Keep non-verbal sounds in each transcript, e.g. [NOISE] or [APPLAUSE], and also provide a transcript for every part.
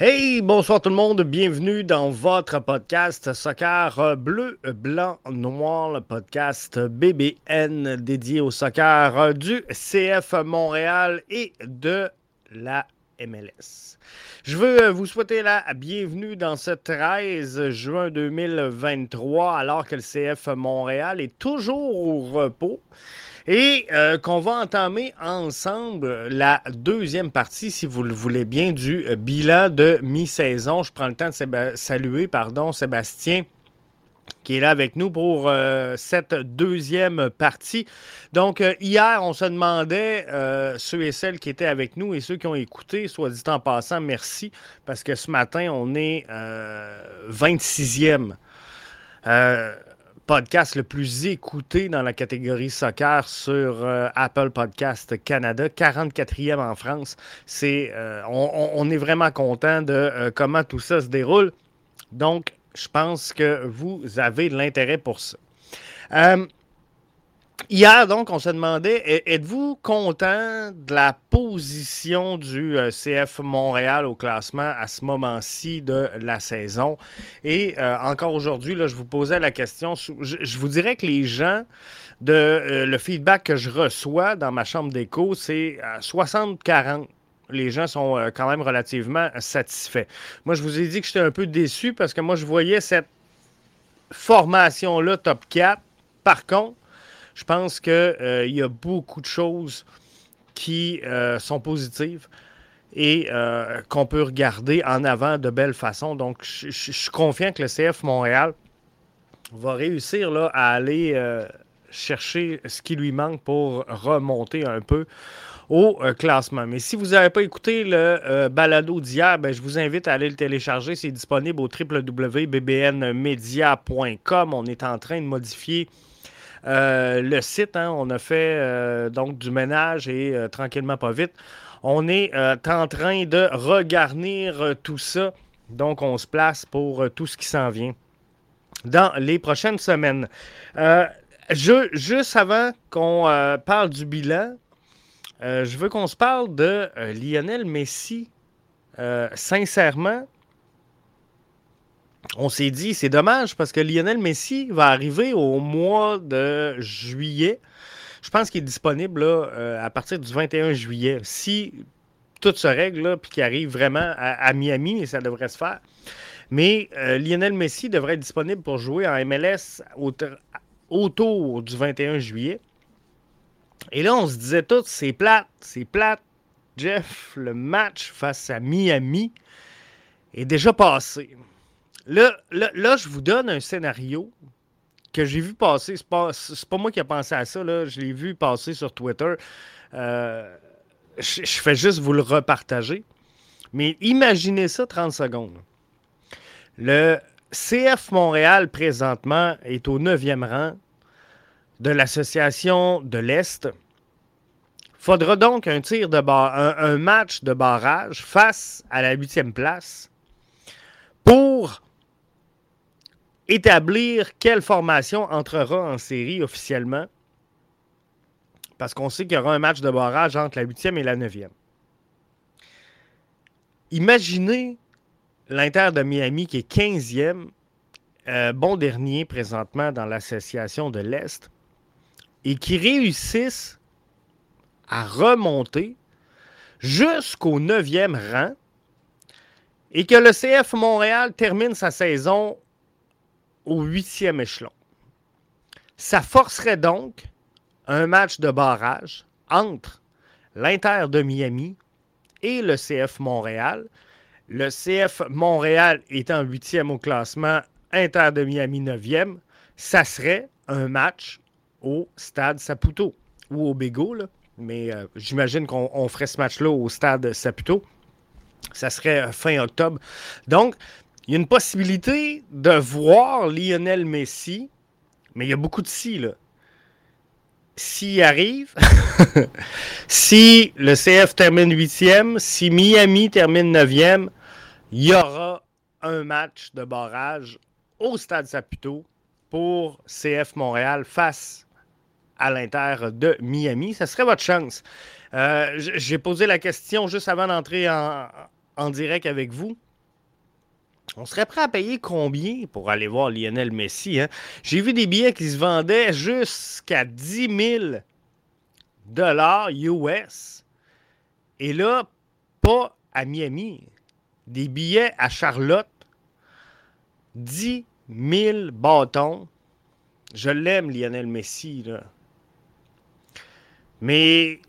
Hey, bonsoir tout le monde, bienvenue dans votre podcast Soccer Bleu, Blanc, Noir, le podcast BBN dédié au soccer du CF Montréal et de la MLS. Je veux vous souhaiter la bienvenue dans ce 13 juin 2023 alors que le CF Montréal est toujours au repos et euh, qu'on va entamer ensemble la deuxième partie, si vous le voulez bien, du euh, bilan de mi-saison. Je prends le temps de saluer pardon, Sébastien qui est là avec nous pour euh, cette deuxième partie. Donc, hier, on se demandait, ceux et celles qui étaient avec nous et ceux qui ont écouté, soit dit en passant, merci, parce que ce matin, on est 26e podcast le plus écouté dans la catégorie soccer sur euh, Apple Podcast Canada, 44e en France. C'est, euh, on, est vraiment content de euh, comment tout ça se déroule. Donc, je pense que vous avez de l'intérêt pour ça. Hier, donc, on se demandait, êtes-vous content de la position du euh, CF Montréal au classement à ce moment-ci de la saison? Et euh, encore aujourd'hui, je vous posais la question, je, vous dirais que les gens, de euh, le feedback que je reçois dans ma chambre d'écho, c'est 60-40 les gens sont quand même relativement satisfaits. Moi, je vous ai dit que j'étais un peu déçu parce que moi, je voyais cette formation-là top 4. Par contre, je pense qu'il euh, y a beaucoup de choses qui euh, sont positives et euh, qu'on peut regarder en avant de belle façon. Donc, je, suis confiant que le CF Montréal va réussir là, à aller chercher ce qui lui manque pour remonter un peu au classement. Mais si vous n'avez pas écouté le balado d'hier, ben, je vous invite à aller le télécharger. C'est disponible au www.bbnmedia.com. On est en train de modifier euh, le site, hein, on a fait euh, donc du ménage et euh, tranquillement pas vite. On est en train de regarnir tout ça. Donc, on se place pour tout ce qui s'en vient dans les prochaines semaines. Je, juste avant qu'on parle du bilan, je veux qu'on se parle de Lionel Messi. sincèrement, on s'est dit, c'est dommage parce que Lionel Messi va arriver au mois de juillet. Je pense qu'il est disponible euh, à partir du 21 juillet. Si tout se règle, puis qu'il arrive vraiment à, Miami, ça devrait se faire. Mais euh, Lionel Messi devrait être disponible pour jouer en MLS autour du 21 juillet. Et là, on se disait tout, c'est plate, c'est plate. Jeff, le match face à Miami est déjà passé. Là, je vous donne un scénario que j'ai vu passer. C'est pas, pas moi qui ai pensé à ça. Je l'ai vu passer sur Twitter. Euh, je, fais juste vous le repartager. Mais imaginez ça 30 secondes. Le CF Montréal, présentement, est au 9e rang de l'Association de l'Est. Faudra donc un match de barrage face à la 8e place pour établir quelle formation entrera en série officiellement. Parce qu'on sait qu'il y aura un match de barrage entre la 8e et la 9e. Imaginez l'Inter de Miami qui est 15e, euh, bon dernier présentement dans l'association de l'Est, et qui réussissent à remonter jusqu'au 9e rang, et que le CF Montréal termine sa saison au huitième échelon. Ça forcerait donc un match de barrage entre l'Inter de Miami et le CF Montréal. Le CF Montréal étant huitième au classement, Inter de Miami neuvième, ça serait un match au stade Saputo ou au Bego, mais euh, j'imagine qu'on ferait ce match-là au stade Saputo. Ça serait fin octobre. Donc, il y a une possibilité de voir Lionel Messi, mais il y a beaucoup de si, là. S'il arrive, [LAUGHS] si le CF termine huitième, si Miami termine neuvième, il y aura un match de barrage au Stade Saputo pour CF Montréal face à l'Inter de Miami. Ça serait votre chance. Euh, j'ai posé la question juste avant d'entrer en direct avec vous On serait prêt à payer combien pour aller voir Lionel Messi? Hein? J'ai vu des billets qui se vendaient jusqu'à 10 000 dollars US. Et là, pas à Miami. Des billets à Charlotte. 10 000 bâtons. Je l'aime, Lionel Messi. Là. Mais,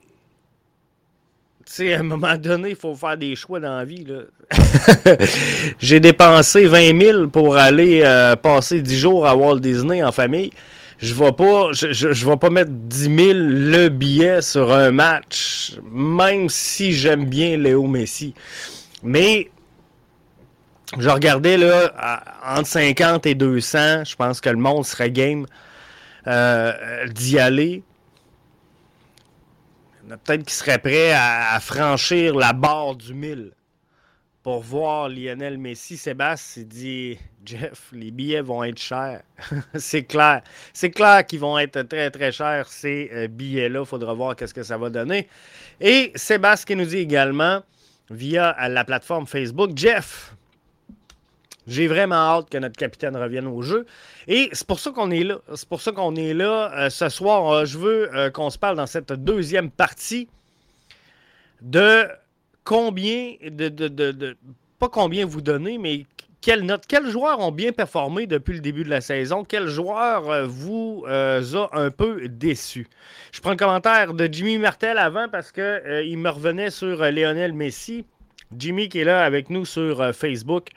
tu sais, à un moment donné, il faut faire des choix dans la vie. [LAUGHS] J'ai dépensé 20 000 pour aller euh, passer 10 jours à Walt Disney en famille. Je vais pas, je, je, vais pas mettre 10 000 le billet sur un match, même si j'aime bien Léo Messi. Mais je regardais là, entre 50 et 200, je pense que le monde serait game euh, d'y aller. Peut-être qui seraient prêts à, franchir la barre du 1000 pour voir Lionel Messi. Sébastien dit Jeff, les billets vont être chers. [LAUGHS] c'est clair. C'est clair qu'ils vont être très, très chers, ces euh, billets-là. Il faudra voir qu'est-ce que ça va donner. Et Sébastien nous dit également, via la plateforme Facebook, Jeff, j'ai vraiment hâte que notre capitaine revienne au jeu. Et c'est pour ça qu'on est là. C'est pour ça qu'on est là euh, ce soir. Euh, je veux euh, qu'on se parle dans cette deuxième partie de combien, de, de, pas combien vous donnez, mais quelle note, quels joueurs ont bien performé depuis le début de la saison? Quel joueur vous a un peu déçu? Je prends le commentaire de Jimmy Martel avant parce qu'il me revenait sur Lionel Messi. Jimmy qui est là avec nous sur Facebook.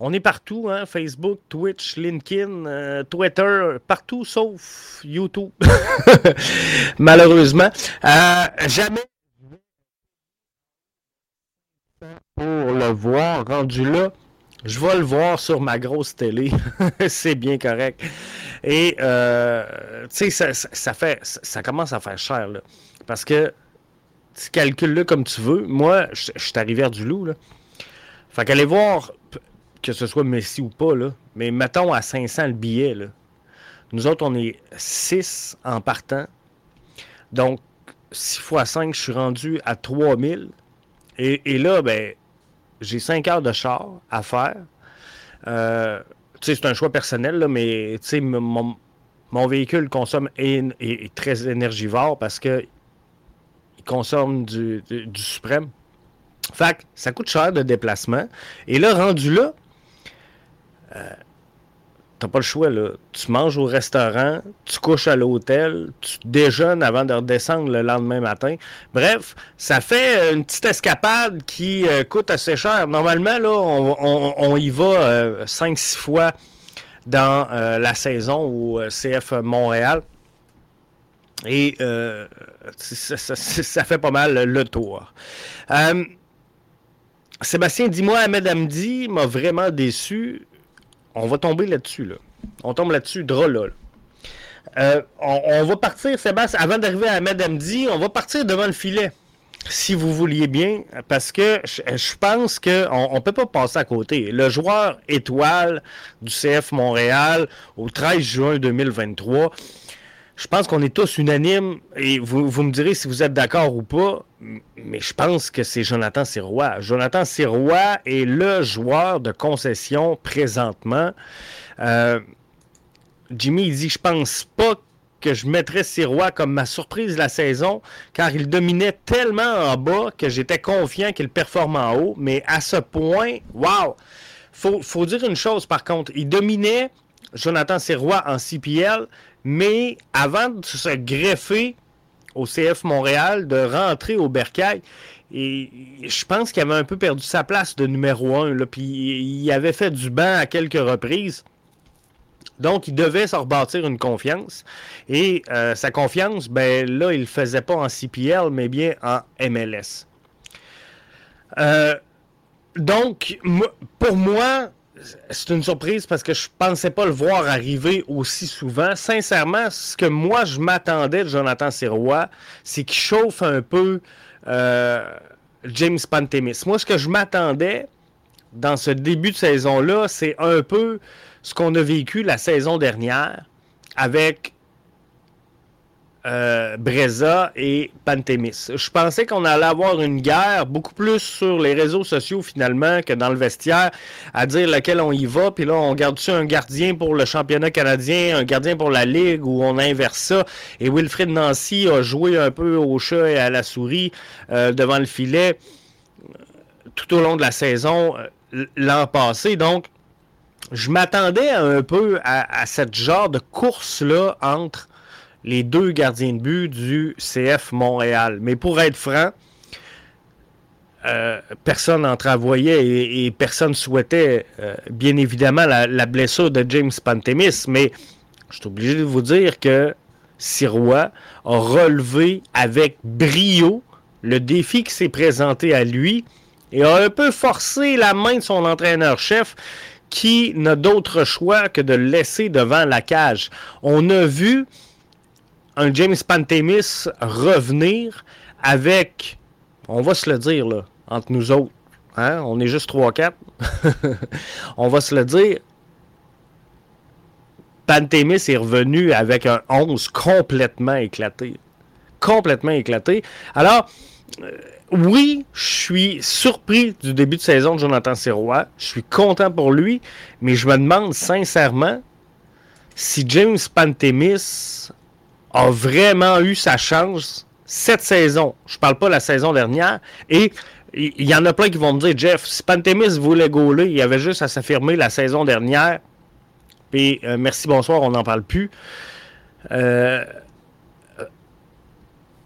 On est partout, hein? Facebook, Twitch, LinkedIn, euh, Twitter, partout sauf YouTube. [LAUGHS] Malheureusement. Euh, jamais pour le voir rendu là. Je vais le voir sur ma grosse télé. [LAUGHS] c'est bien correct. Et, euh, tu sais, ça, fait, ça commence à faire cher, là. Parce que tu calcules-le comme tu veux. Moi, je suis à Rivière-du-Loup, là. Fait qu'aller voir que ce soit Messi ou pas, là, mais mettons à 500 le billet. Là. Nous autres, on est 6 en partant. Donc, 6 fois 5, je suis rendu à 3000. Et, et là, ben, j'ai 5 heures de char à faire. Euh, c'est un choix personnel, là, mais mon, mon, véhicule consomme est, très énergivore parce que il consomme du, du, suprême. Fait ça coûte cher de déplacement. Et là, rendu là, euh, pas le choix, là. Tu manges au restaurant, tu couches à l'hôtel, tu déjeunes avant de redescendre le lendemain matin. Bref, ça fait une petite escapade qui euh, coûte assez cher. Normalement, là, on, y va 5-6 euh, fois dans la saison au CF Montréal. Et ça, fait pas mal le tour. Sébastien, dis-moi, Ahmed Amdi m'a vraiment déçu on va tomber là-dessus. Là. On tombe là-dessus, drôle là. Euh, on, va partir, Sébastien, avant d'arriver à Ahmed Amdi, on va partir devant le filet. Si vous vouliez bien, parce que je, pense qu'on ne peut pas passer à côté. Le joueur étoile du CF Montréal au 13 juin 2023, je pense qu'on est tous unanimes, et vous, me direz si vous êtes d'accord ou pas, mais je pense que c'est Jonathan Sirois. Jonathan Sirois est le joueur de concession présentement. Euh, Jimmy il dit Je pense pas que je mettrais Sirois comme ma surprise la saison, car il dominait tellement en bas que j'étais confiant qu'il performe en haut. Mais à ce point, wow! Faut, faut dire une chose par contre, il dominait Jonathan Sirois en CPL, mais avant de se greffer au CF Montréal, de rentrer au Bercail, et je pense qu'il avait un peu perdu sa place de numéro un. Puis il avait fait du banc à quelques reprises. Donc, il devait se rebâtir une confiance. Et euh, sa confiance, ben là, il ne le faisait pas en CPL, mais bien en MLS. Euh, donc, pour moi, c'est une surprise parce que je pensais pas le voir arriver aussi souvent. Sincèrement, ce que moi je m'attendais de Jonathan Sirois, c'est qu'il chauffe un peu euh, James Pantemis. Moi, ce que je m'attendais dans ce début de saison-là, c'est un peu ce qu'on a vécu la saison dernière avec euh, Breza et Pantémis. Je pensais qu'on allait avoir une guerre beaucoup plus sur les réseaux sociaux finalement que dans le vestiaire, à dire lequel on y va, puis là on garde-tu un gardien pour le championnat canadien, un gardien pour la Ligue, ou on inverse ça? Et Wilfred Nancy a joué un peu au chat et à la souris euh, devant le filet tout au long de la saison euh, l'an passé. Donc, je m'attendais un peu à, à cette genre de course-là entre les deux gardiens de but du CF Montréal. Mais pour être franc, euh, personne n'entrevoyait et, et, personne souhaitait, euh, bien évidemment, la, blessure de James Pantemis. Mais je suis obligé de vous dire que Sirois a relevé avec brio le défi qui s'est présenté à lui et a un peu forcé la main de son entraîneur-chef qui n'a d'autre choix que de le laisser devant la cage. On a vu un James Pantemis revenir avec, on va se le dire, là, entre nous autres, hein, on est juste 3-4, [LAUGHS] on va se le dire, Pantemis est revenu avec un 11 complètement éclaté. Complètement éclaté. Alors, euh, oui, je suis surpris du début de saison de Jonathan Sirois. Je suis content pour lui, mais je me demande sincèrement si James Pantemis a vraiment eu sa chance cette saison. Je parle pas de la saison dernière. Et il y en a plein qui vont me dire, Jeff, si Pantémis voulait gauler, il avait juste à s'affirmer la saison dernière. Puis euh, merci, bonsoir, on n'en parle plus. Euh,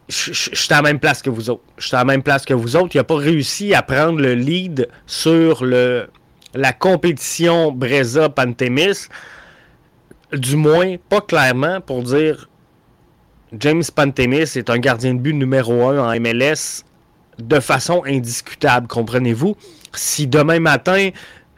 je suis à la même place que vous autres. Je suis à la même place que vous autres. Il n'a pas réussi à prendre le lead sur le, la compétition Breza-Pantémis. Du moins, pas clairement pour dire James Pantemis est un gardien de but numéro un en MLS de façon indiscutable, comprenez-vous? Si demain matin,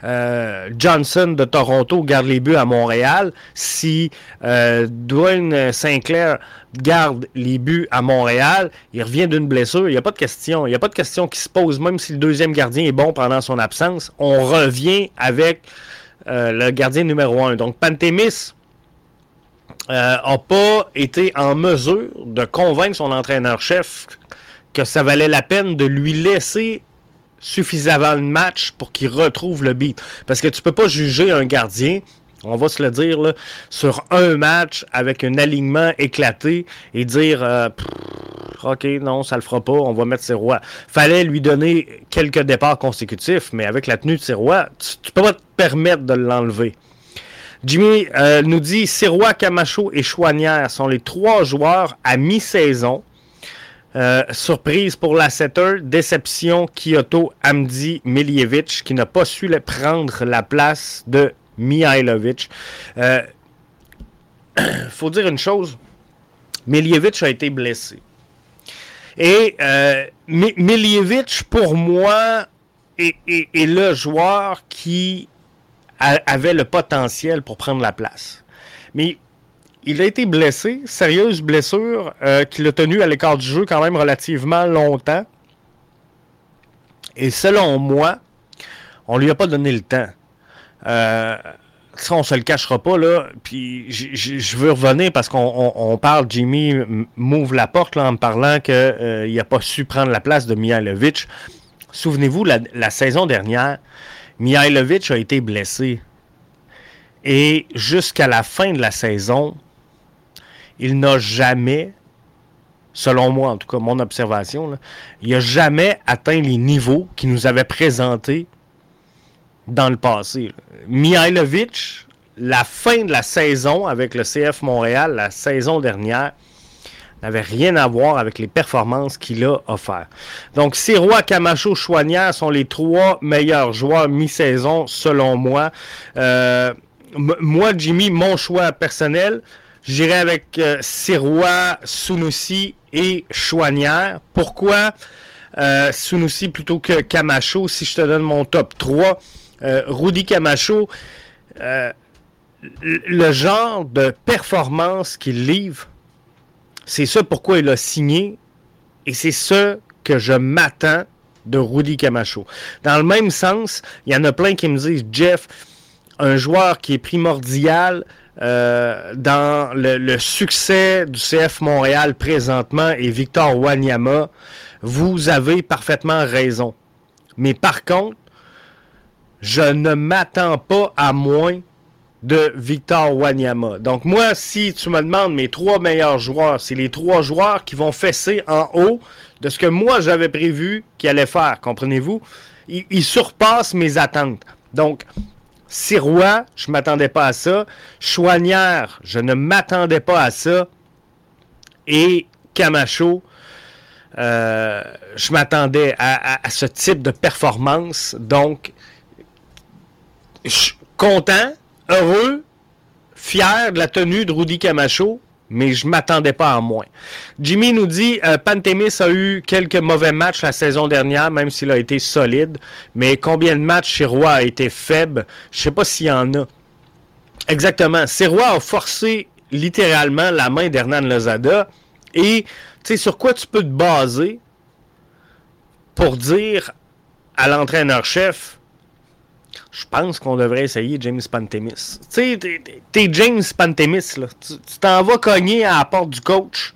euh, Johnson de Toronto garde les buts à Montréal, si euh, Dwayne Sinclair garde les buts à Montréal, il revient d'une blessure, il n'y a pas de question. Il n'y a pas de question qui se pose, même si le deuxième gardien est bon pendant son absence. On revient avec euh, le gardien numéro un. Donc, Pantemis, n'a euh, pas été en mesure de convaincre son entraîneur-chef que ça valait la peine de lui laisser suffisamment de match pour qu'il retrouve le beat. Parce que tu peux pas juger un gardien, on va se le dire, sur un match avec un alignement éclaté et dire euh, OK, non, ça le fera pas, on va mettre ses rois. Fallait lui donner quelques départs consécutifs, mais avec la tenue de ses rois, tu, tu peux pas te permettre de l'enlever. Jimmy euh, nous dit Sirois, Camacho et Chouanière sont les trois joueurs à mi-saison. Euh, surprise pour la setter, déception Kyoto Amdi Miljevic qui n'a pas su prendre la place de Mihailovic. Euh, [CLEARS THROAT] faut dire une chose, Miljevic a été blessé. Et euh, pour moi, est, le joueur qui avait le potentiel pour prendre la place. Mais il a été blessé, sérieuse blessure euh, qui l'a tenu à l'écart du jeu quand même relativement longtemps. Et selon moi, on lui a pas donné le temps. Euh, ça, on se le cachera pas, là. Puis je veux revenir parce qu'on parle, Jimmy m'ouvre la porte en me parlant qu'il euh, n'a pas su prendre la place de Mihailovic. Souvenez-vous, la saison dernière, Mihailovic a été blessé. Et jusqu'à la fin de la saison, il n'a jamais, selon moi en tout cas, mon observation, il n'a jamais atteint les niveaux qu'il nous avait présentés dans le passé. Mihailovic, la fin de la saison avec le CF Montréal, la saison dernière, n'avait rien à voir avec les performances qu'il a offert. Donc, Sirois, Camacho, Chouanière sont les trois meilleurs joueurs mi-saison, selon moi. Euh, moi, Jimmy, mon choix personnel, j'irai avec euh, Sirois, Sunusi et Chouanière. Pourquoi? Euh, Sunusi plutôt que Camacho si je te donne mon top 3? Euh, Rudy Camacho, euh, le genre de performance qu'il livre, c'est ça pourquoi il a signé et c'est ça que je m'attends de Rudy Camacho. Dans le même sens, il y en a plein qui me disent Jeff, un joueur qui est primordial euh, dans le, succès du CF Montréal présentement et Victor Wanyama, vous avez parfaitement raison. Mais par contre, je ne m'attends pas à moins de Victor Wanyama. Donc moi, si tu me demandes mes trois meilleurs joueurs, c'est les trois joueurs qui vont fesser en haut de ce que moi j'avais prévu qu'ils allaient faire, comprenez-vous? Ils, surpassent mes attentes. Donc, Sirois, je ne m'attendais pas à ça. Chouanière, je ne m'attendais pas à ça. Et Camacho, euh, je m'attendais à, à, ce type de performance. Donc, je suis content, heureux, fier de la tenue de Rudy Camacho, mais je m'attendais pas à moins. Jimmy nous dit euh, Pantémis a eu quelques mauvais matchs la saison dernière, même s'il a été solide, mais combien de matchs chez Roy a été faible? Je sais pas s'il y en a. Exactement. Roy a forcé littéralement la main d'Hernan Lozada. Et tu sais, sur quoi tu peux te baser pour dire à l'entraîneur-chef je pense qu'on devrait essayer James Pantemis. Tu sais, t'es James Pantemis, là. Tu t'en vas cogner à la porte du coach.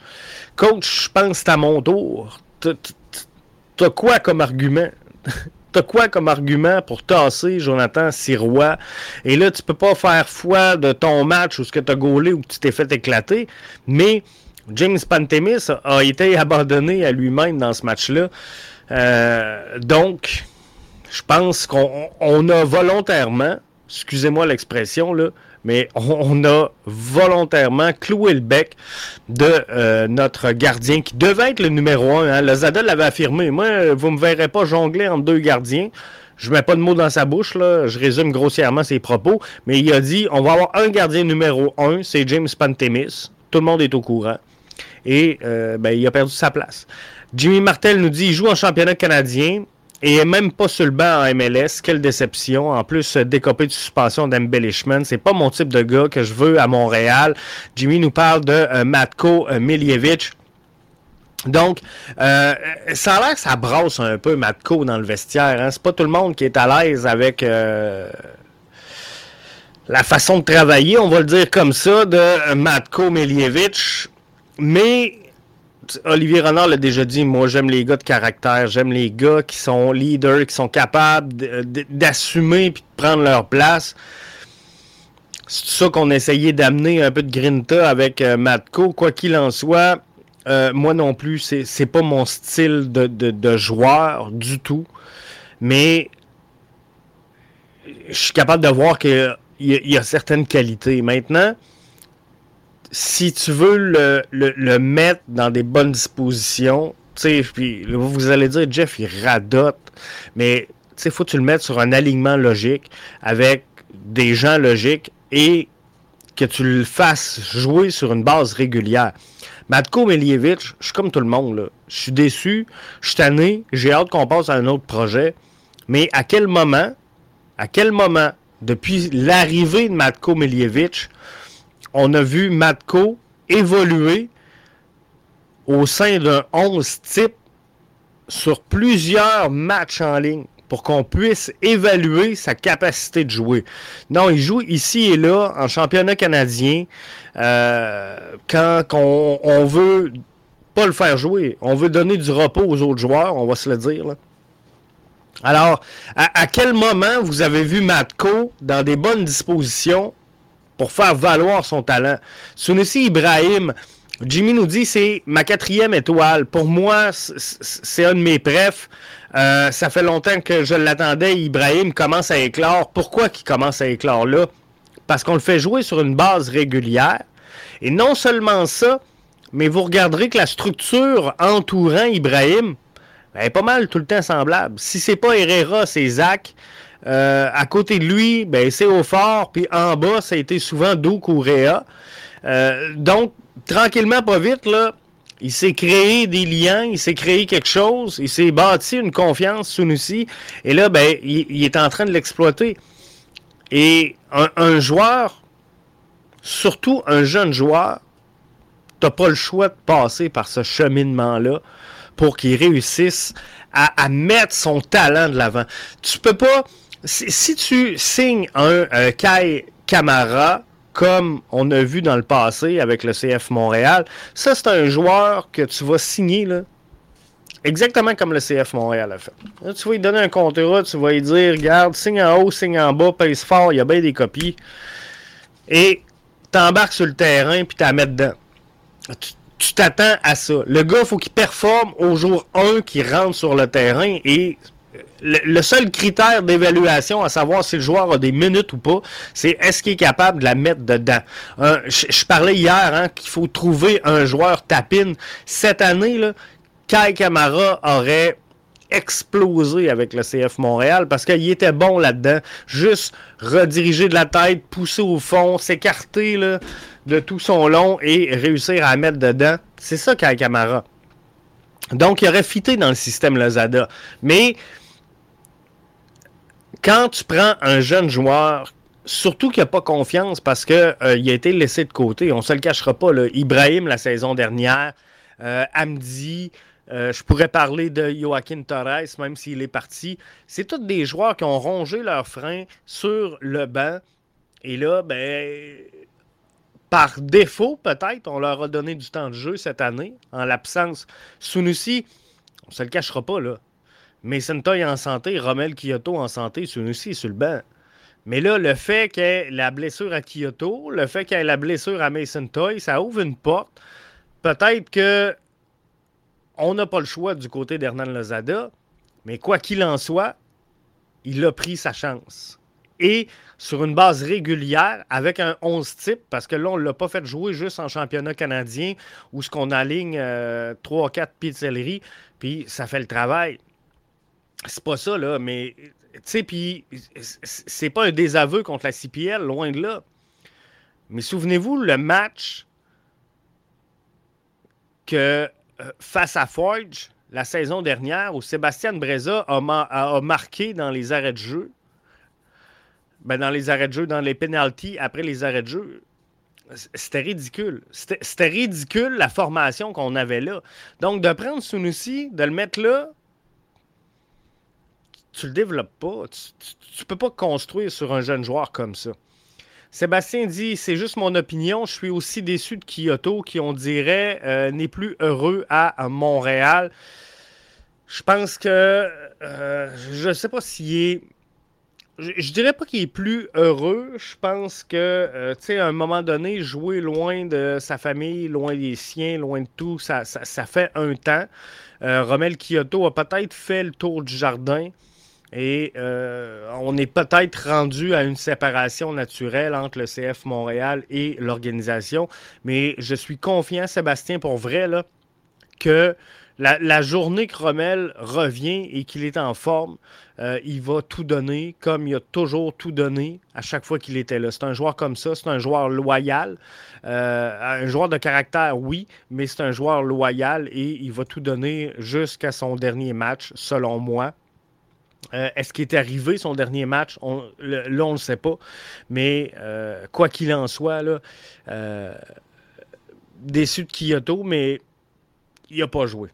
Coach, je pense que c'est à mon tour. T'as quoi comme argument? [LAUGHS] T'as quoi comme argument pour tasser Jonathan Sirois? Et là, tu peux pas faire foi de ton match ou ce que t'as gaulé ou que tu t'es fait éclater, mais James Pantemis a été abandonné à lui-même dans ce match-là. Euh, donc, je pense qu'on a volontairement, excusez-moi l'expression, là, mais on, a volontairement cloué le bec de euh, notre gardien qui devait être le numéro un. Hein. Le Zada l'avait affirmé. Moi, vous ne me verrez pas jongler entre deux gardiens. Je mets pas de mots dans sa bouche, là. je résume grossièrement ses propos, mais il a dit on va avoir un gardien numéro un, c'est James Pantemis. Tout le monde est au courant. Et euh, ben, il a perdu sa place. Jimmy Martel nous dit il joue en championnat canadien. Et même pas sur le banc en MLS. Quelle déception. En plus, décopé de suspension d'embellishment. C'est pas mon type de gars que je veux à Montréal. Jimmy nous parle de euh, Matko euh, Miljevic. Donc, euh, ça a l'air que ça brasse un peu Matko dans le vestiaire. Hein? C'est pas tout le monde qui est à l'aise avec la façon de travailler, on va le dire comme ça, de Matko Miljevic. Mais Olivier Renard l'a déjà dit, moi j'aime les gars de caractère, j'aime les gars qui sont leaders, qui sont capables d'assumer et de prendre leur place. C'est ça qu'on essayait d'amener un peu de grinta avec euh, Matko. Quoi qu'il en soit, euh, moi non plus, c'est pas mon style de, joueur du tout. Mais je suis capable de voir qu'il y, a certaines qualités. Maintenant, si tu veux le, mettre dans des bonnes dispositions, puis vous allez dire, Jeff, il radote, mais il faut que tu le mettes sur un alignement logique avec des gens logiques et que tu le fasses jouer sur une base régulière. Matko Melievich, je suis comme tout le monde. Je suis déçu, je suis tanné, j'ai hâte qu'on passe à un autre projet. Mais à quel moment, à quel moment, depuis l'arrivée de Matko Melievich, on a vu Matko évoluer au sein d'un 11 type sur plusieurs matchs en ligne pour qu'on puisse évaluer sa capacité de jouer. Non, il joue ici et là en championnat canadien euh, quand on, veut pas le faire jouer. On veut donner du repos aux autres joueurs, on va se le dire. Alors, à, à, quel moment vous avez vu Matko dans des bonnes dispositions pour faire valoir son talent. Sunusi Ibrahim, Jimmy nous dit c'est ma quatrième étoile. Pour moi, c'est un de mes prefs. Euh, ça fait longtemps que je l'attendais. Ibrahim commence à éclore. Pourquoi qu'il commence à éclore là? Parce qu'on le fait jouer sur une base régulière. Et non seulement ça, mais vous regarderez que la structure entourant Ibrahim est pas mal tout le temps semblable. Si c'est pas Herrera, c'est Zach. Euh, à côté de lui, ben, c'est au fort, puis en bas, ça a été souvent Do Correa. Euh, donc, tranquillement, pas vite, là, il s'est créé des liens, il s'est créé quelque chose, il s'est bâti une confiance, Sunusi, et là, ben, il, est en train de l'exploiter. Et un, joueur, surtout un jeune joueur, t'as pas le choix de passer par ce cheminement-là pour qu'il réussisse à, à, mettre son talent de l'avant. Tu peux pas si, tu signes un, Kai Kamara comme on a vu dans le passé avec le CF Montréal. Ça, c'est un joueur que tu vas signer là, exactement comme le CF Montréal a fait. tu vas lui donner un contrat, tu vas lui dire regarde, signe en haut, signe en bas, pèse fort, il y a bien des copies. Et t'embarques sur le terrain puis t'as mettre dedans. Tu t'attends à ça. Le gars, faut qu'il performe au jour 1 qui rentre sur le terrain et le, seul critère d'évaluation à savoir si le joueur a des minutes ou pas, c'est est-ce qu'il est capable de la mettre dedans. je, parlais hier hein, qu'il faut trouver un joueur tapine. Cette année, là, Kai Kamara aurait explosé avec le CF Montréal parce qu'il était bon là-dedans. Juste rediriger de la tête, pousser au fond, s'écarter de tout son long et réussir à mettre dedans. C'est ça Kai Kamara. Donc, il aurait fité dans le système Lazada. Mais quand tu prends un jeune joueur, surtout qui n'a pas confiance parce qu'il euh, a été laissé de côté, on ne se le cachera pas, Ibrahim la saison dernière, euh, Amdi, euh, je pourrais parler de Joaquin Torres, même s'il est parti. C'est tous des joueurs qui ont rongé leurs freins sur le banc. Et là, ben, par défaut, peut-être, on leur a donné du temps de jeu cette année, en l'absence. Sunusi, on ne se le cachera pas, là. Mason Toy en santé, Romel Kyoto en santé, Sunusi est sur le banc. Mais là, le fait qu'il ait la blessure à Kyoto, le fait qu'il ait la blessure à Mason Toy, ça ouvre une porte. Peut-être que on n'a pas le choix du côté d'Hernan Lozada, mais quoi qu'il en soit, il a pris sa chance. Et sur une base régulière, avec un 11 type, parce que là, on ne l'a pas fait jouer juste en championnat canadien, où ce qu'on aligne 3-4 euh, pieds de céleri, puis ça fait le travail. C'est pas ça, là, mais tu sais, puis c'est pas un désaveu contre la CPL, loin de là. Mais souvenez-vous, le match que euh, face à Forge, la saison dernière, où Sébastien Breza a, marqué dans les arrêts de jeu, ben dans les arrêts de jeu, dans les penalties après les arrêts de jeu, c'était ridicule. C'était ridicule la formation qu'on avait là. Donc, de prendre Sunusi, de le mettre là, tu le développes pas. Tu, ne peux pas construire sur un jeune joueur comme ça. Sébastien dit c'est juste mon opinion. Je suis aussi déçu de Kyoto qui, on dirait, euh, n'est plus heureux à, Montréal. Je pense que euh, je ne sais pas s'il est. Je, ne dirais pas qu'il est plus heureux. Je pense que, euh, tu sais, à un moment donné, jouer loin de sa famille, loin des siens, loin de tout, ça, ça fait un temps. Romel Kyoto a peut-être fait le tour du jardin. Et euh, on est peut-être rendu à une séparation naturelle entre le CF Montréal et l'organisation. Mais je suis confiant, Sébastien, pour vrai, que la, journée que Rommel revient et qu'il est en forme, euh, il va tout donner comme il a toujours tout donné à chaque fois qu'il était là. C'est un joueur comme ça, c'est un joueur loyal, euh, un joueur de caractère, oui, mais c'est un joueur loyal et il va tout donner jusqu'à son dernier match, selon moi. Euh, est-ce qu'il est arrivé son dernier match? Là, on ne le sait pas. Mais euh, quoi qu'il en soit, là, euh, déçu de Kyoto, mais il n'a pas joué.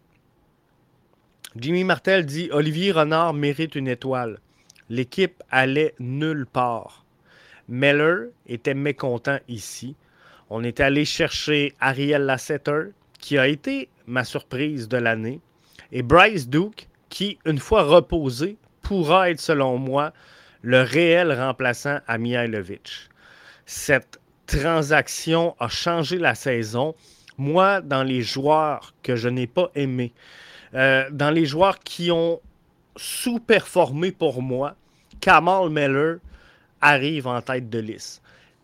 Jimmy Martel dit Olivier Renard mérite une étoile. L'équipe allait nulle part. Meller était mécontent ici. On est allé chercher Ariel Lasseter, qui a été ma surprise de l'année, et Bryce Duke, qui, une fois reposé, pourra être, selon moi, le réel remplaçant à Mihailovic. Cette transaction a changé la saison. Moi, dans les joueurs que je n'ai pas aimés, euh, dans les joueurs qui ont sous-performé pour moi, Kamal Meller arrive en tête de liste.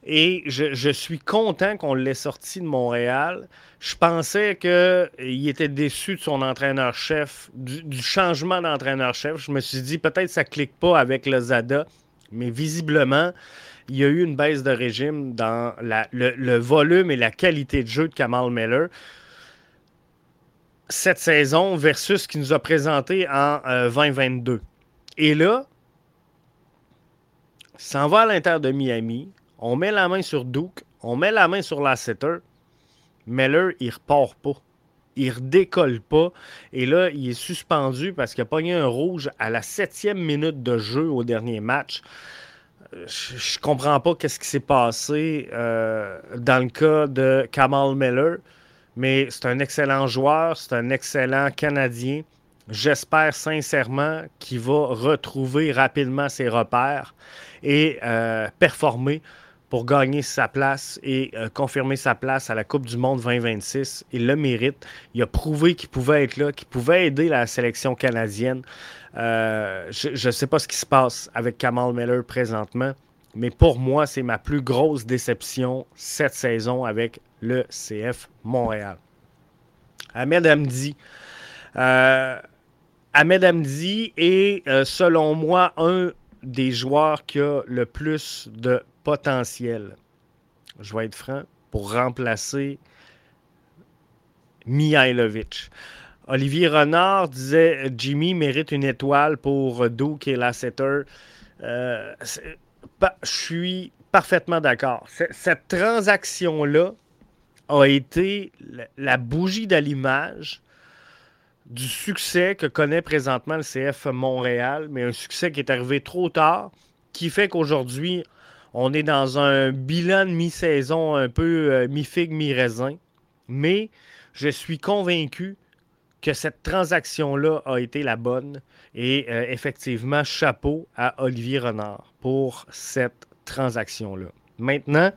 Et je, suis content qu'on l'ait sorti de Montréal. Je pensais qu'il était déçu de son entraîneur-chef, du, changement d'entraîneur-chef. Je me suis dit, peut-être ça ne clique pas avec le Zada, mais visiblement, il y a eu une baisse de régime dans le, volume et la qualité de jeu de Kamal Miller cette saison versus ce qu'il nous a présenté en 2022. Euh, et là, s'en va à l'intérieur de Miami on met la main sur Duke, on met la main sur Lasseter. Meller, il repart pas. Il redécolle pas. Et là, il est suspendu parce qu'il a pogné un rouge à la septième minute de jeu au dernier match. je, ne comprends pas qu'est-ce qui s'est passé euh, dans le cas de Kamal Miller, mais c'est un excellent joueur, c'est un excellent Canadien. J'espère sincèrement qu'il va retrouver rapidement ses repères et euh, performer pour gagner sa place et euh, confirmer sa place à la Coupe du Monde 2026. Il le mérite. Il a prouvé qu'il pouvait être là, qu'il pouvait aider la sélection canadienne. Euh, je ne sais pas ce qui se passe avec Kamal Miller présentement, mais pour moi, c'est ma plus grosse déception cette saison avec le CF Montréal. Ahmed Hamdi. Euh, Ahmed Hamdi est, selon moi, un des joueurs qui a le plus de potentiel, je vais être franc, pour remplacer Mihailovic. Olivier Renard disait Jimmy mérite une étoile pour Duke et Lasseter. Euh, je suis parfaitement d'accord. Cette transaction-là a été la bougie d'allumage du succès que connaît présentement le CF Montréal, mais un succès qui est arrivé trop tard, qui fait qu'aujourd'hui, on est dans un bilan de mi-saison un peu euh, mi-figue, mi-raisin. Mais je suis convaincu que cette transaction-là a été la bonne. Et euh, effectivement, chapeau à Olivier Renard pour cette transaction-là. Maintenant,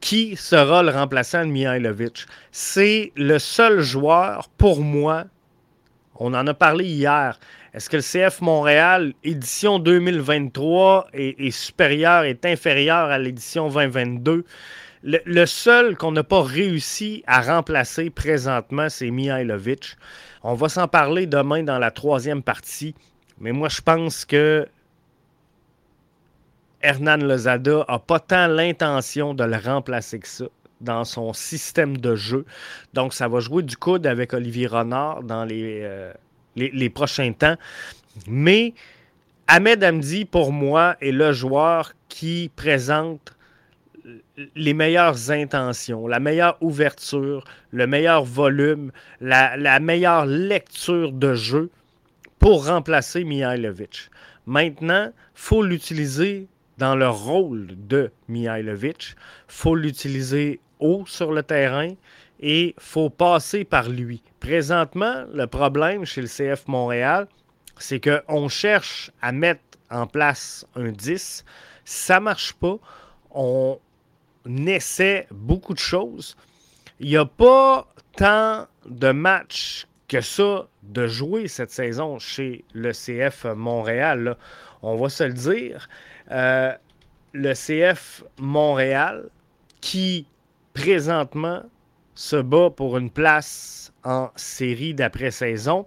qui sera le remplaçant de Mihailovic? C'est le seul joueur, pour moi, on en a parlé hier, est-ce que le CF Montréal, édition 2023, est, supérieur, est inférieur à l'édition 2022? Le, seul qu'on n'a pas réussi à remplacer présentement, c'est Mihailovic. On va s'en parler demain dans la troisième partie. Mais moi, je pense que Hernan Lozada n'a pas tant l'intention de le remplacer que ça dans son système de jeu. Donc, ça va jouer du coude avec Olivier Renard dans les, euh, les, prochains temps. Mais Ahmed Hamdi, pour moi, est le joueur qui présente les meilleures intentions, la meilleure ouverture, le meilleur volume, la, meilleure lecture de jeu pour remplacer Mihailovic. Maintenant, il faut l'utiliser dans le rôle de Mihailovic. Il faut l'utiliser haut sur le terrain et il faut passer par lui. Présentement, le problème chez le CF Montréal, c'est qu'on cherche à mettre en place un 10. Ça ne marche pas. On essaie beaucoup de choses. Il n'y a pas tant de matchs que ça de jouer cette saison chez le CF Montréal. On va se le dire. Euh, le CF Montréal, qui présentement se bat pour une place en série d'après-saison,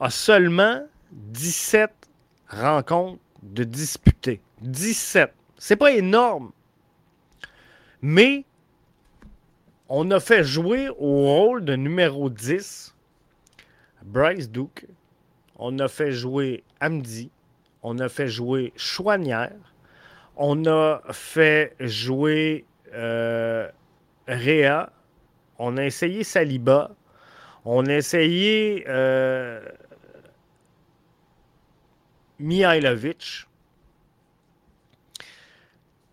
a seulement 17 rencontres de disputées. 17. C'est pas énorme. Mais on a fait jouer au rôle de numéro 10 Bryce Duke. On a fait jouer Amdi. On a fait jouer Chouanière. On a fait jouer euh, on a essayé Saliba. On a essayé euh, Mihailovic.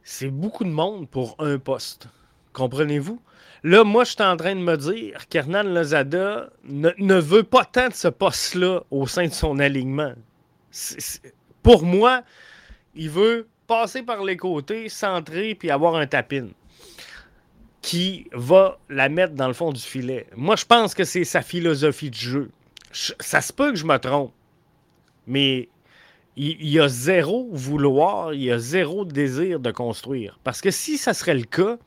C'est beaucoup de monde pour un poste. Comprenez-vous? Là, moi, je suis en train de me dire qu'Hernan Lozada ne, veut pas tant de ce poste-là au sein de son alignement. pour moi, il veut passer par les côtés, centrer puis avoir un tapine qui va la mettre dans le fond du filet. Moi, je pense que c'est sa philosophie de jeu. ça se peut que je me trompe, mais il, y a zéro vouloir, il y a zéro désir de construire. Parce que si ça serait le cas,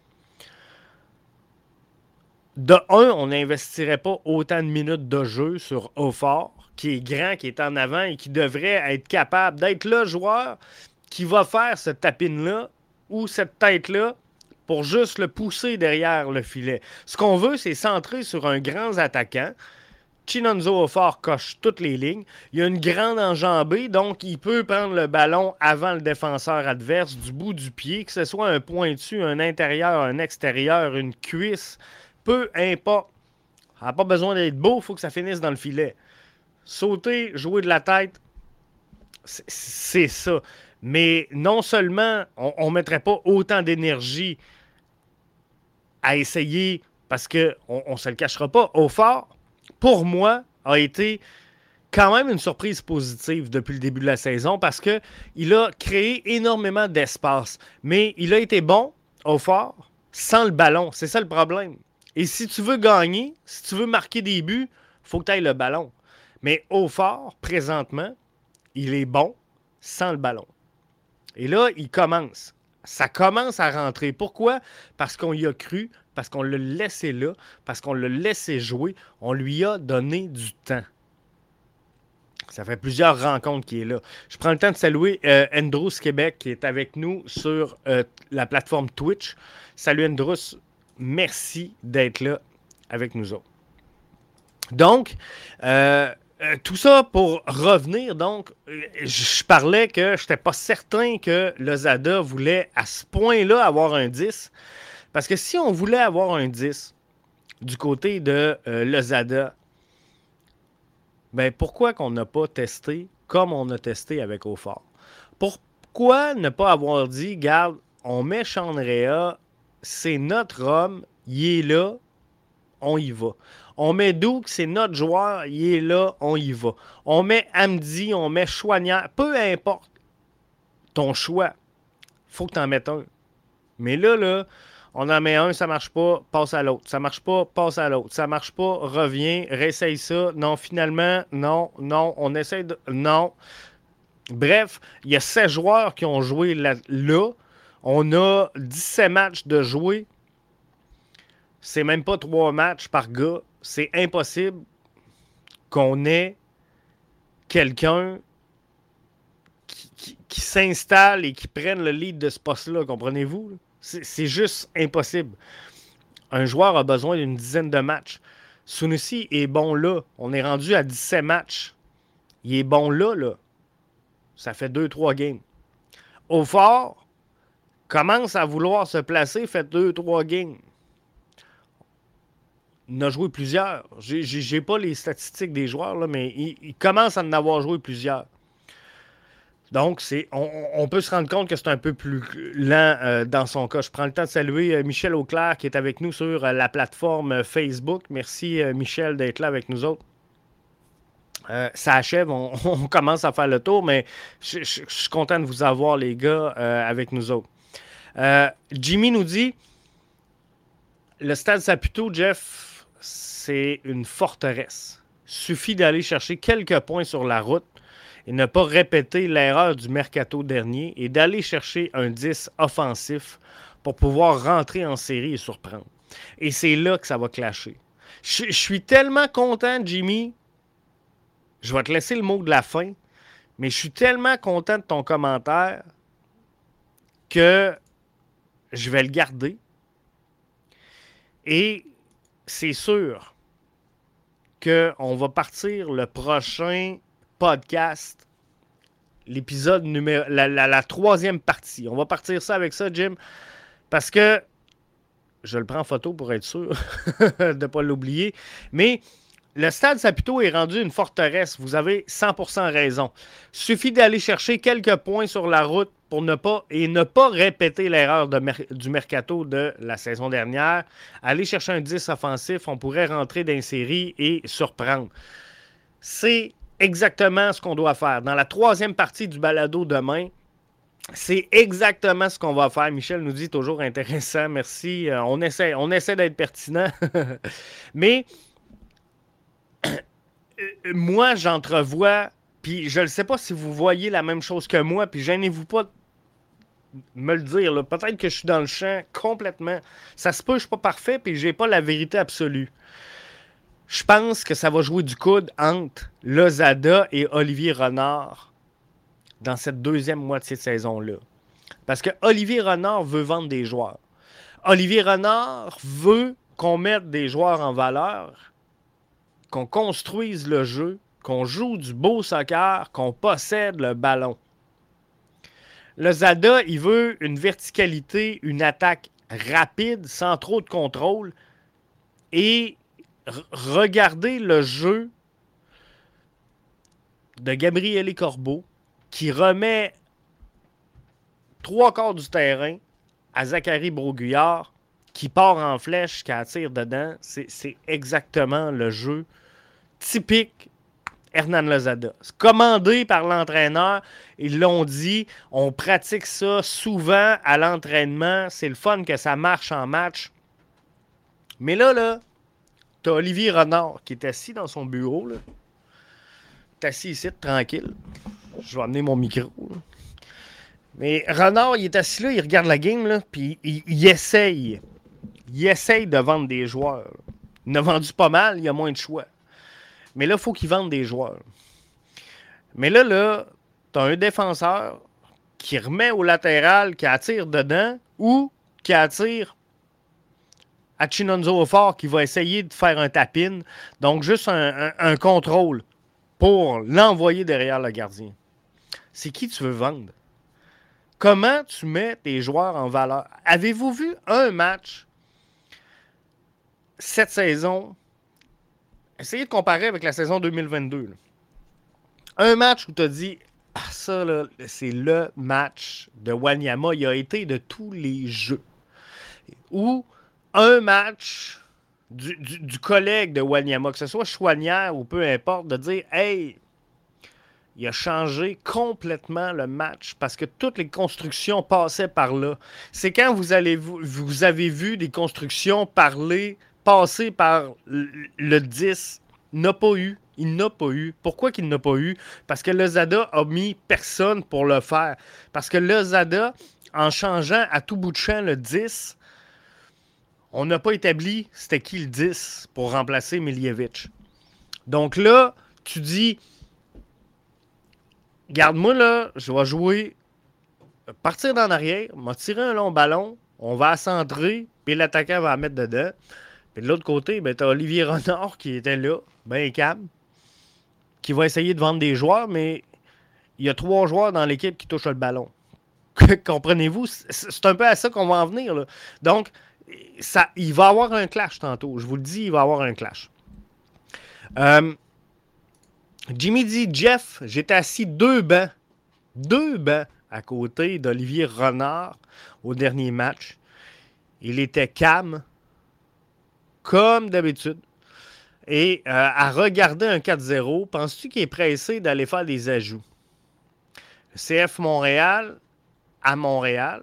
de un, on n'investirait pas autant de minutes de jeu sur Aufort, qui est grand, qui est en avant et qui devrait être capable d'être le joueur qui va faire ce tapine-là ou cette tête-là pour juste le pousser derrière le filet. Ce qu'on veut, c'est centrer sur un grand attaquant. Chinonzo fort coche toutes les lignes. Il a une grande enjambée, donc il peut prendre le ballon avant le défenseur adverse du bout du pied, que ce soit un pointu, un intérieur, un extérieur, une cuisse, peu importe. Ça n'a pas besoin d'être beau, il faut que ça finisse dans le filet. Sauter, jouer de la tête, c'est ça. Mais non seulement on ne mettrait pas autant d'énergie à essayer, parce qu'on ne se le cachera pas, au fort, pour moi, a été quand même une surprise positive depuis le début de la saison parce qu'il a créé énormément d'espace. Mais il a été bon au fort sans le ballon. C'est ça le problème. Et si tu veux gagner, si tu veux marquer des buts, il faut que tu ailles le ballon. Mais au fort, présentement, il est bon sans le ballon. Et là, il commence. Ça commence à rentrer. Pourquoi? Parce qu'on y a cru, parce qu'on l'a laissé là, parce qu'on l'a laissé jouer. On lui a donné du temps. Ça fait plusieurs rencontres qu'il est là. Je prends le temps de saluer euh, Andrews Québec qui est avec nous sur euh, la plateforme Twitch. Salut Andrews, merci d'être là avec nous autres. Donc, euh, tout ça pour revenir, donc, je parlais que je n'étais pas certain que Lozada voulait à ce point-là avoir un 10. Parce que si on voulait avoir un 10 du côté de Lozada, ben pourquoi qu'on n'a pas testé comme on a testé avec Aufort? Pourquoi ne pas avoir dit, garde, on met Chandrea, c'est notre homme, il est là, on y va? On met Douk, c'est notre joueur, il est là, on y va. On met Amdi, on met Chouanière, peu importe ton choix, faut que tu en mettes un. Mais là, là, on en met un, ça marche pas, passe à l'autre. Ça marche pas, passe à l'autre. Ça marche pas, reviens, réessaye ça. Non, finalement, non, non, on essaie de. Non. Bref, il y a 16 joueurs qui ont joué là. On a 17 matchs de jouer. C'est même pas trois matchs par gars. C'est impossible qu'on ait quelqu'un qui, s'installe et qui prenne le lead de ce poste-là, comprenez-vous? C'est juste impossible. Un joueur a besoin d'une dizaine de matchs. Sunusi est bon là. On est rendu à 17 matchs. Il est bon là, là. Ça fait 2-3 games. Au fort, commence à vouloir se placer, fait 2-3 games. Il a joué plusieurs. J'ai pas les statistiques des joueurs, là, mais il, commence à en avoir joué plusieurs. Donc, c'est, on, peut se rendre compte que c'est un peu plus lent euh, dans son cas. Je prends le temps de saluer euh, Michel Auclair qui est avec nous sur euh, la plateforme Facebook. Merci Michel d'être là avec nous autres. ça achève, [LAUGHS] on, commence à faire le tour, mais je, suis content de vous avoir, les gars, avec nous autres. Jimmy nous dit Le stade Saputo, Jeff, c'est une forteresse. Suffit d'aller chercher quelques points sur la route et ne pas répéter l'erreur du mercato dernier et d'aller chercher un 10 offensif pour pouvoir rentrer en série et surprendre. Et c'est là que ça va clasher. Je, suis tellement content, Jimmy. Je vais te laisser le mot de la fin, mais je suis tellement content de ton commentaire que je vais le garder. Et c'est sûr qu'on va partir le prochain podcast, l'épisode numéro. La, troisième partie. On va partir ça avec ça, Jim, parce que je le prends en photo pour être sûr [LAUGHS] de ne pas l'oublier. Mais le stade Saputo est rendu une forteresse. Vous avez 100% raison. Suffit d'aller chercher quelques points sur la route pour ne pas et ne pas répéter l'erreur du mercato de la saison dernière. Aller chercher un 10 offensif, on pourrait rentrer dans série et surprendre. C'est exactement ce qu'on doit faire. Dans la troisième partie du balado demain, c'est exactement ce qu'on va faire. Michel nous dit toujours intéressant. Merci. Euh, on essaie, on essaie d'être pertinent. [LAUGHS] Mais moi, j'entrevois, puis je ne sais pas si vous voyez la même chose que moi, puis gênez-vous pas me le dire. Peut-être que je suis dans le champ complètement. Ça se peut, ne pas parfait, puis je n'ai pas la vérité absolue. Je pense que ça va jouer du coude entre Lozada et Olivier Renard dans cette deuxième moitié de saison-là. Parce que Olivier Renard veut vendre des joueurs. Olivier Renard veut qu'on mette des joueurs en valeur, qu'on construise le jeu, qu'on joue du beau soccer, qu'on possède le ballon. Le Zada, il veut une verticalité, une attaque rapide, sans trop de contrôle, et regardez le jeu de Gabriel Corbeau qui remet trois quarts du terrain à Zachary Broguillard qui part en flèche, qui attire dedans. C'est exactement le jeu typique Hernan Lozada. Commandé par l'entraîneur, ils l'ont dit, on pratique ça souvent à l'entraînement. C'est le fun que ça marche en match. Mais là, là, t'as Olivier Renard qui est assis dans son bureau. Là. est assis ici, tranquille. Je vais amener mon micro. Mais Renard, il est assis là, il regarde la game, là, puis il, essaye. Il essaye de vendre des joueurs. Il vendu pas mal, il a moins de choix. Mais là, il faut qu'il vende des joueurs. Mais là, là, tu as un défenseur qui remet au latéral, qui attire dedans, ou qui attire à Chinonzo fort, qui va essayer de faire un tapin. Donc, juste un contrôle pour l'envoyer derrière le gardien. C'est qui tu veux vendre? Comment tu mets tes joueurs en valeur? Avez-vous vu un match cette saison? Essayez de comparer avec la saison 2022. Un match où tu as dit ah, ça, c'est le match de Wanyama. Il a été de tous les jeux. Ou un match du, du collègue de Wanyama, que ce soit Chouanière ou peu importe, de dire Hey, il a changé complètement le match parce que toutes les constructions passaient par là. C'est quand vous, allez, vous, avez vu des constructions parler, passer par le 10, n'a pas eu. Il n'a pas eu. Pourquoi qu'il n'a pas eu? Parce que le Zada a mis personne pour le faire. Parce que le Zada, en changeant à tout bout de champ le 10, on n'a pas établi c'était qui le 10 pour remplacer Miljevic. Donc là, tu dis, Garde-moi là, je vais jouer, partir d'en arrière, m'a tiré un long ballon, on va centrer, puis l'attaquant va la mettre dedans. Puis de l'autre côté, ben, tu as Olivier [LAUGHS] Renard qui était là, ben calme, qui va essayer de vendre des joueurs, mais il y a trois joueurs dans l'équipe qui touchent le ballon. [LAUGHS] Comprenez-vous? C'est un peu à ça qu'on va en venir. Donc, ça, il va y avoir un clash tantôt. Je vous le dis, il va y avoir un clash. Euh, Jimmy dit Jeff, j'étais assis deux bancs, deux bancs à côté d'Olivier Renard au dernier match. Il était calme, comme d'habitude. Et euh, à regarder un 4-0, penses-tu qu'il est pressé d'aller faire des ajouts? Le CF Montréal à Montréal,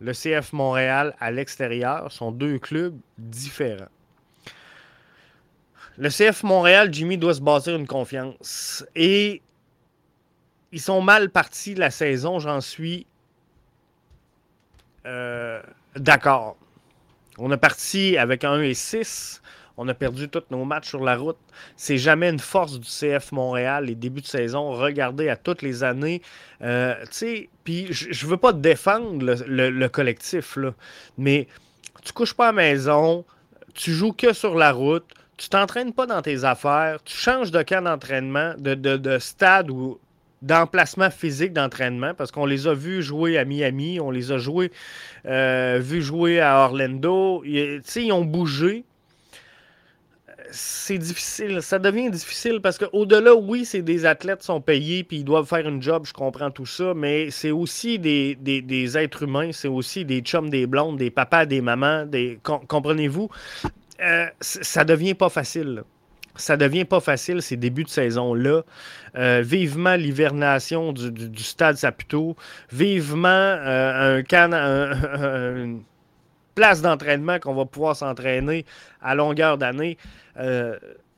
le CF Montréal à l'extérieur sont deux clubs différents. Le CF Montréal, Jimmy doit se bâtir une confiance. Et ils sont mal partis la saison, j'en suis euh, d'accord. On a parti avec un 1 et 6. On a perdu tous nos matchs sur la route. C'est jamais une force du CF Montréal, les débuts de saison. Regardez à toutes les années. Euh, puis je ne veux pas défendre le, collectif, mais tu couches pas à maison, tu joues que sur la route, tu t'entraînes pas dans tes affaires, tu changes de camp d'entraînement, de, stade ou d'emplacement physique d'entraînement, parce qu'on les a vus jouer à Miami, on les a joués, euh, vus jouer à Orlando, ils, ils ont bougé. C'est difficile, ça devient difficile parce qu'au-delà, oui, c'est des athlètes sont payés puis ils doivent faire une job, je comprends tout ça, mais c'est aussi des, des, êtres humains, c'est aussi des chums, des blondes, des papas, des mamans, des comprenez-vous? Euh, ça devient pas facile. Ça devient pas facile ces débuts de saison-là. Euh, vivement l'hivernation du, stade Saputo. Vivement euh, un can, une place d'entraînement qu'on va pouvoir s'entraîner à longueur d'année.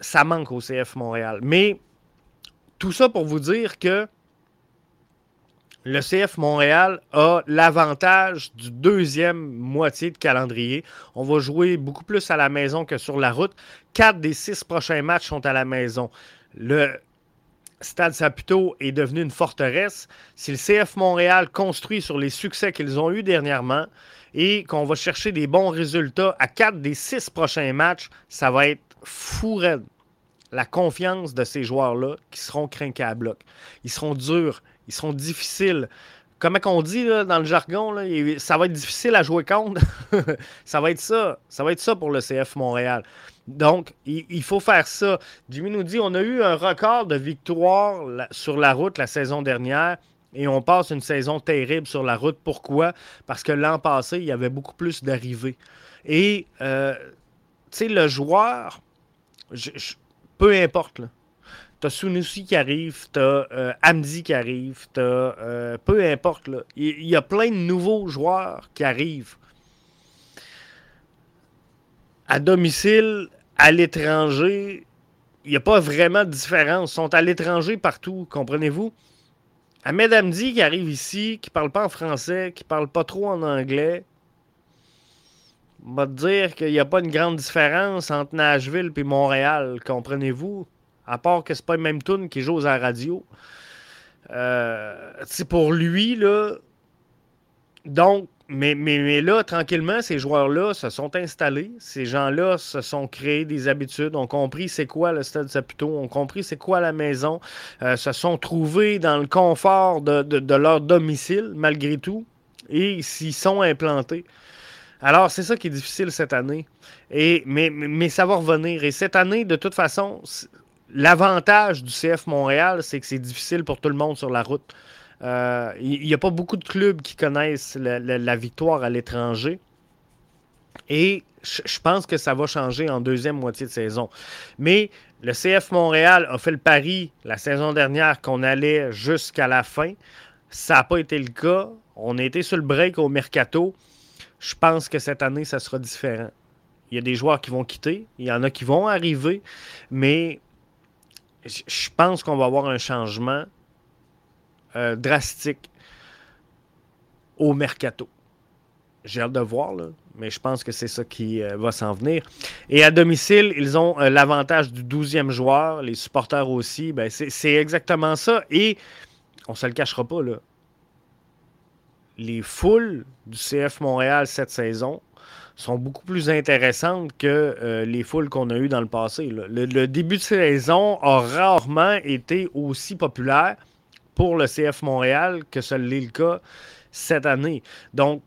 ça manque au CF Montréal. Mais tout ça pour vous dire que le CF Montréal a l'avantage du deuxième moitié de calendrier. On va jouer beaucoup plus à la maison que sur la route. Quatre des six prochains matchs sont à la maison. Le Stade Saputo est devenu une forteresse. Si le CF Montréal construit sur les succès qu'ils ont eus dernièrement et qu'on va chercher des bons résultats à quatre des six prochains matchs, ça va être fou La confiance de ces joueurs-là qui seront craqués à bloc. Ils seront durs, ils seront difficiles. Comment qu'on dit dans le jargon, ça va être difficile à jouer contre. [LAUGHS] ça va être ça. Ça va être ça pour le CF Montréal. Donc, il, faut faire ça. Jimmy nous dit on a eu un record de victoires sur la route la saison dernière. et on passe une saison terrible sur la route. Pourquoi? Parce que l'an passé, il y avait beaucoup plus d'arrivées. Et, euh, tu sais, le joueur, peu importe, tu as Sunusi qui arrive, tu as euh, qui arrive, tu euh, peu importe, il y, a plein de nouveaux joueurs qui arrivent. À domicile, à l'étranger, il n'y a pas vraiment de différence. Ils sont à l'étranger partout, comprenez-vous? Ahmed Amdi qui arrive ici, qui parle pas en français, qui parle pas trop en anglais, va te dire qu'il n'y a pas une grande différence entre Nashville et Montréal, comprenez-vous? À part que c'est pas le même tune qui joue à la radio. Euh, pour lui, là. Donc, mais, mais, là, tranquillement, ces joueurs-là se sont installés. Ces gens-là se sont créés des habitudes, ont compris c'est quoi le stade Saputo, ont compris c'est quoi la maison, euh, se sont trouvés dans le confort de, leur domicile, malgré tout, et s'y sont implantés. Alors, c'est ça qui est difficile cette année. Et, mais, mais ça va revenir. Et cette année, de toute façon, l'avantage du CF Montréal, c'est que c'est difficile pour tout le monde sur la route. Il euh, n'y a pas beaucoup de clubs qui connaissent la, victoire à l'étranger. Et je pense que ça va changer en deuxième moitié de saison. Mais le CF Montréal a fait le pari la saison dernière qu'on allait jusqu'à la fin. Ça n'a pas été le cas. On été sur le break au mercato. Je pense que cette année, ça sera différent. Il y a des joueurs qui vont quitter, il y en a qui vont arriver, mais je pense qu'on va avoir un changement euh, drastique au mercato. J'ai hâte de voir, mais je pense que c'est ça qui euh, va s'en venir. Et à domicile, ils ont euh, l'avantage du 12e joueur, les supporters aussi. Ben, c'est exactement ça. Et on ne se le cachera pas, les foules du CF Montréal cette saison sont beaucoup plus intéressantes que les foules qu'on a eues dans le passé. le, début de saison a rarement été aussi populaire pour le CF Montréal que ce l'est le cas cette année. Donc,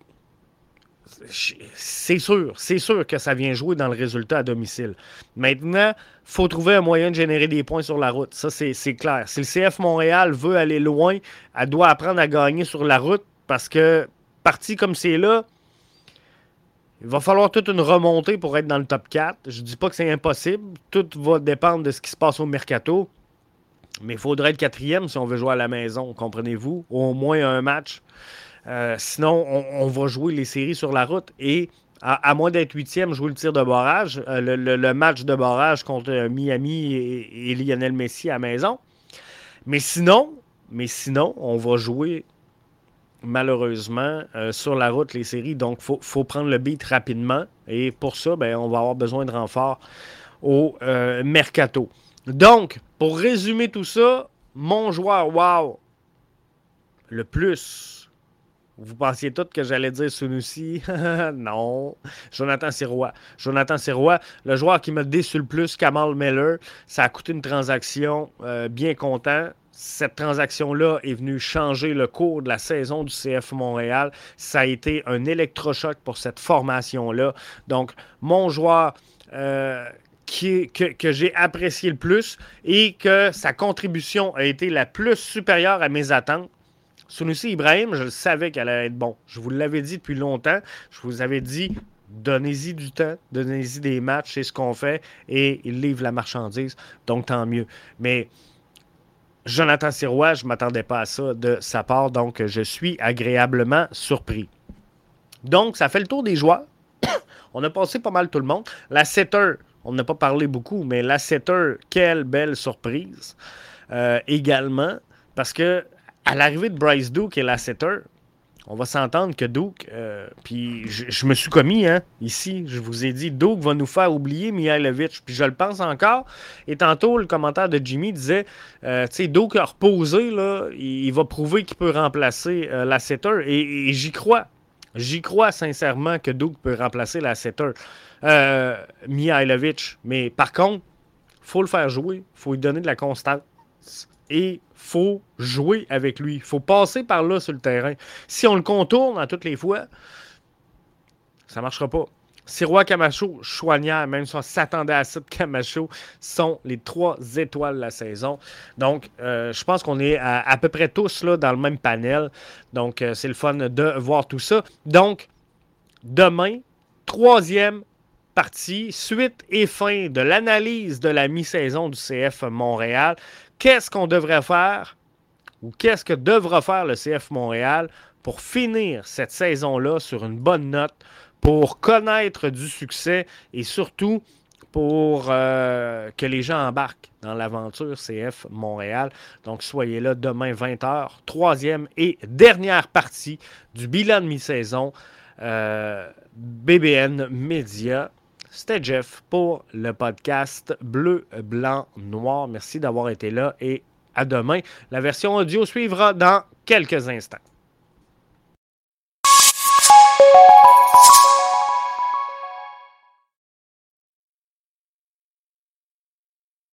c'est sûr, c'est sûr que ça vient jouer dans le résultat à domicile. Maintenant, il faut trouver un moyen de générer des points sur la route. Ça, c'est clair. Si le CF Montréal veut aller loin, elle doit apprendre à gagner sur la route parce que, parti comme c'est là, il va falloir toute une remontée pour être dans le top 4. Je ne dis pas que c'est impossible. Tout va dépendre de ce qui se passe au mercato. Mais il faudrait être quatrième si on veut jouer à la maison, comprenez-vous? Au moins un match. Euh, sinon, on, va jouer les séries sur la route et à, moins d'être huitième, jouer le tir de barrage, euh, le, match de barrage contre Miami et, Lionel Messi à la maison. Mais sinon, mais sinon, on va jouer malheureusement euh, sur la route les séries. Donc, il faut, prendre le beat rapidement. Et pour ça, ben, on va avoir besoin de renfort au mercato. Donc, pour résumer tout ça, mon joueur wow, le plus. Vous pensiez tous que j'allais dire Sunusi? [LAUGHS] non. Jonathan Sirois. Jonathan Sirois, le joueur qui m'a déçu le plus, Kamal Miller. Ça a coûté une transaction euh, bien content. Cette transaction-là est venue changer le cours de la saison du CF Montréal. Ça a été un électrochoc pour cette formation-là. Donc, mon joueur euh, que, j'ai apprécié le plus et que sa contribution a été la plus supérieure à mes attentes. Sunusi Ibrahim, je le savais qu'elle allait être bon. Je vous l'avais dit depuis longtemps. Je vous avais dit, donnez-y du temps, donnez-y des matchs, c'est ce qu'on fait, et il livre la marchandise, donc tant mieux. Mais Jonathan Sirois, je ne m'attendais pas à ça de sa part, donc je suis agréablement surpris. Donc, ça fait le tour des joueurs. [COUGHS] On a passé pas mal tout le monde. La setter, on n'a pas parlé beaucoup, mais la setter, quelle belle surprise euh, également. Parce que à l'arrivée de Bryce Duke et la setter, on va s'entendre que Duke, euh, puis je, me suis commis hein, ici, je vous ai dit, Duke va nous faire oublier Mihailovic, puis je le pense encore. Et tantôt, le commentaire de Jimmy disait, euh, tu sais, Duke a reposé, il, va prouver qu'il peut remplacer la setter, et j'y crois. J'y crois sincèrement que Duke peut remplacer la setter euh, Mihailovic. Mais par contre, faut le faire jouer. Faut lui donner de la constance. Et faut jouer avec lui. Il faut passer par là sur le terrain. Si on le contourne à toutes les fois, ça ne marchera pas. Sirois Camacho, Chouanière, même si on s'attendait à ça de Camacho, sont les trois étoiles de la saison. Donc, euh, je pense qu'on est à, peu près tous là, dans le même panel. Donc, euh, c'est le fun de voir tout ça. Donc, demain, troisième partie, suite et fin de l'analyse de la mi-saison du CF Montréal. Qu'est-ce qu'on devrait faire ou qu'est-ce que devra faire le CF Montréal pour finir cette saison-là sur une bonne note? pour connaître du succès et surtout pour euh, que les gens embarquent dans l'aventure CF Montréal. Donc, soyez là demain 20h, troisième et dernière partie du bilan de mi-saison euh, BBN Media. C'était Jeff pour le podcast Bleu, Blanc, Noir. Merci d'avoir été là et à demain. La version audio suivra dans quelques instants.